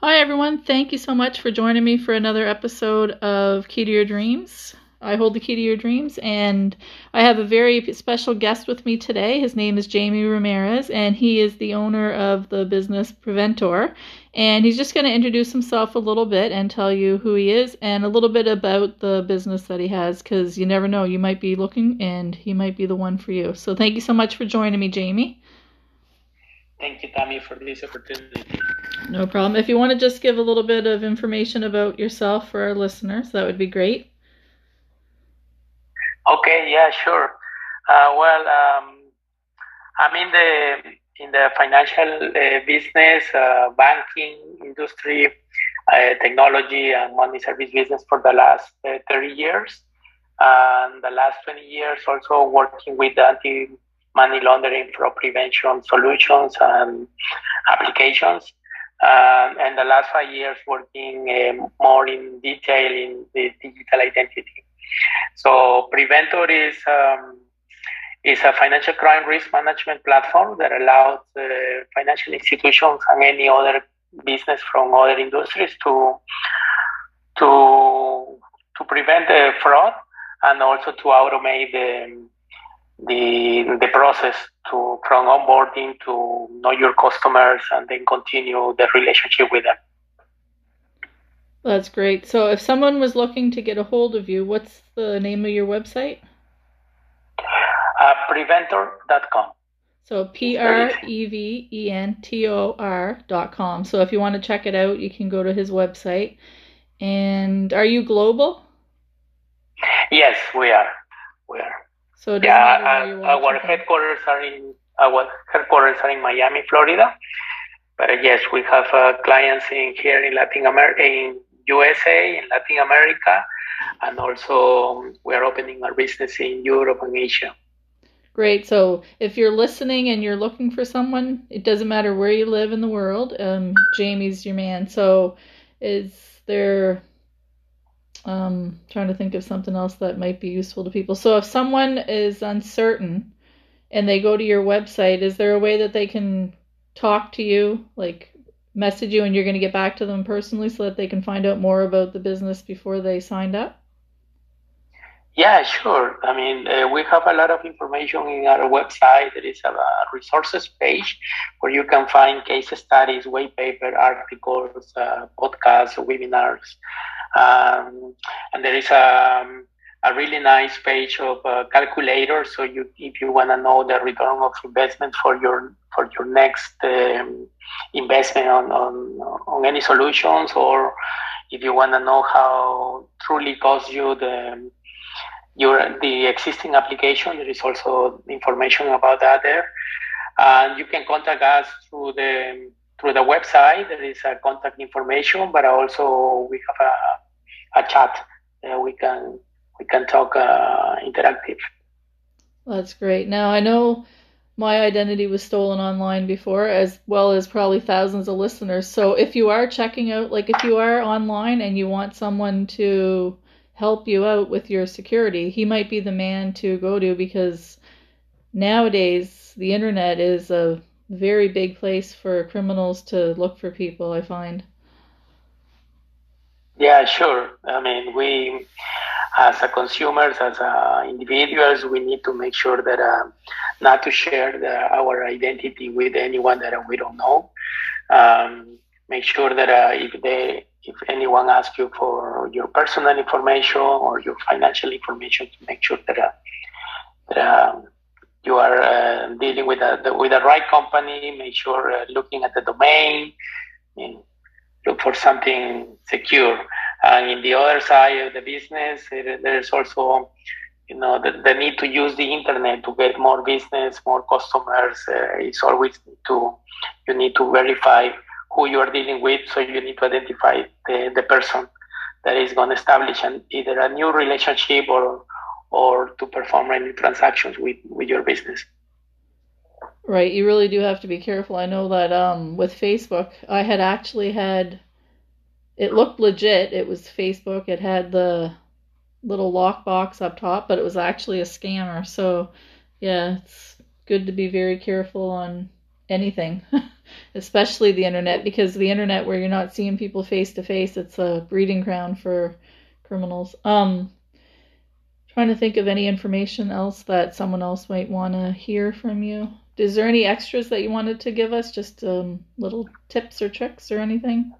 Hi, everyone. Thank you so much for joining me for another episode of Key to Your Dreams. I hold the key to your dreams, and I have a very special guest with me today. His name is Jamie Ramirez, and he is the owner of the business Preventor. And he's just going to introduce himself a little bit and tell you who he is and a little bit about the business that he has because you never know. You might be looking, and he might be the one for you. So, thank you so much for joining me, Jamie. Thank you, Tammy, for this opportunity. No problem. If you want to just give a little bit of information about yourself for our listeners, that would be great. Okay, yeah, sure. Uh, well, um, I'm in the in the financial uh, business, uh, banking industry, uh, technology, and money service business for the last uh, 30 years. And the last 20 years, also working with anti money laundering fraud prevention solutions and applications. Um, and the last five years working um, more in detail in the digital identity. So Preventor is um, is a financial crime risk management platform that allows uh, financial institutions and any other business from other industries to to to prevent the fraud and also to automate the the the process to from onboarding to know your customers and then continue the relationship with them. That's great. So if someone was looking to get a hold of you, what's the name of your website? Uh, preventor.com. So P R E V E N T O R dot com. So if you want to check it out, you can go to his website. And are you global? Yes, we are. We are. So it Yeah, uh, our headquarters are in our headquarters are in Miami, Florida. But uh, yes, we have uh, clients in here in Latin America, in USA, in Latin America, and also um, we are opening our business in Europe and Asia. Great. So if you're listening and you're looking for someone, it doesn't matter where you live in the world. Um, Jamie's your man. So is there? Um, trying to think of something else that might be useful to people. So if someone is uncertain and they go to your website, is there a way that they can talk to you, like message you, and you're going to get back to them personally so that they can find out more about the business before they signed up? Yeah, sure. I mean, uh, we have a lot of information in our website. There is a, resources page where you can find case studies, white paper, articles, uh, podcasts, webinars, um, and there is a, a really nice page of uh, calculator. So you, if you want to know the return of investment for your for your next um, investment on, on on any solutions, or if you want to know how truly costs you the your the existing application. There is also information about that there, and you can contact us through the through the website. There is a contact information, but also we have a, a chat. Uh, we can we can talk uh, interactive. That's great. Now I know my identity was stolen online before, as well as probably thousands of listeners. So if you are checking out, like if you are online and you want someone to help you out with your security, he might be the man to go to because nowadays the internet is a very big place for criminals to look for people, I find. Yeah, sure. I mean, we as a consumers, as a individuals, we need to make sure that uh, not to share the, our identity with anyone that we don't know. Um, make sure that uh, if they if anyone asks you for your personal information or your financial information, to make sure that, uh, that um, you are uh, dealing with a, the, with the right company. Make sure uh, looking at the domain, look for something secure. And in the other side of the business, there's also you know the, the need to use the internet to get more business, more customers. Uh, it's always to you need to verify who you are dealing with. So you need to identify the, the person that is going to establish an, either a new relationship or or to perform any transactions with, with your business. Right, you really do have to be careful. I know that um with Facebook, I had actually had it looked legit. It was Facebook. It had the little lockbox up top, but it was actually a scammer. So, yeah, it's good to be very careful on anything, especially the internet, because the internet where you're not seeing people face to face, it's a breeding ground for criminals. Um, trying to think of any information else that someone else might want to hear from you. Is there any extras that you wanted to give us? Just um, little tips or tricks or anything?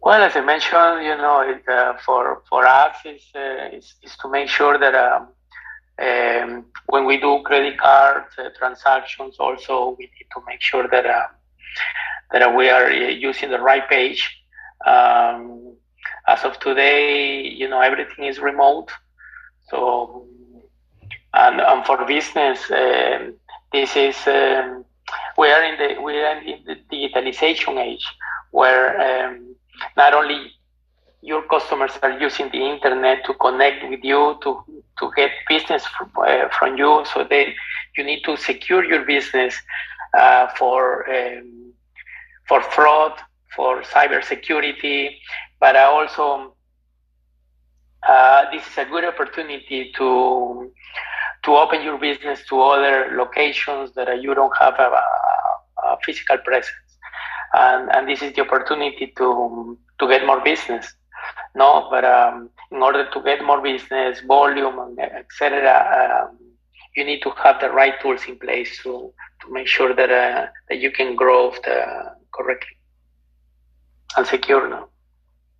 Well, as I mentioned, you know, it, uh, for for us is, uh, is, to make sure that um, um, when we do credit card uh, transactions, also we need to make sure that uh, that we are uh, using the right page. Um, as of today, you know, everything is remote, so and, and for business, um, this is um, we are in the we are in the digitalization age where um, not only your customers are using the internet to connect with you to to get business from, uh, from you. So then you need to secure your business uh, for um, for fraud for cyber security. But also uh, this is a good opportunity to to open your business to other locations that you don't have a, a physical presence and, and this is the opportunity to to get more business. No, but um, in order to get more business, volume, etc., um, you need to have the right tools in place to to make sure that uh, that you can grow the, correctly and secure. No?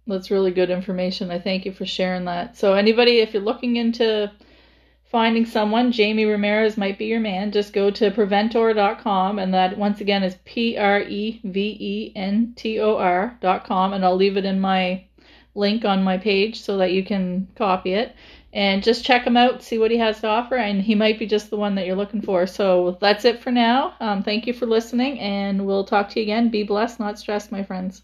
That's really good information. I thank you for sharing that. So, anybody, if you're looking into finding someone, Jamie Ramirez might be your man. Just go to preventor.com, and that once again is P R E V E N T O R.com, and I'll leave it in my link on my page so that you can copy it. And just check him out, see what he has to offer, and he might be just the one that you're looking for. So that's it for now. Um, thank you for listening, and we'll talk to you again. Be blessed, not stressed, my friends.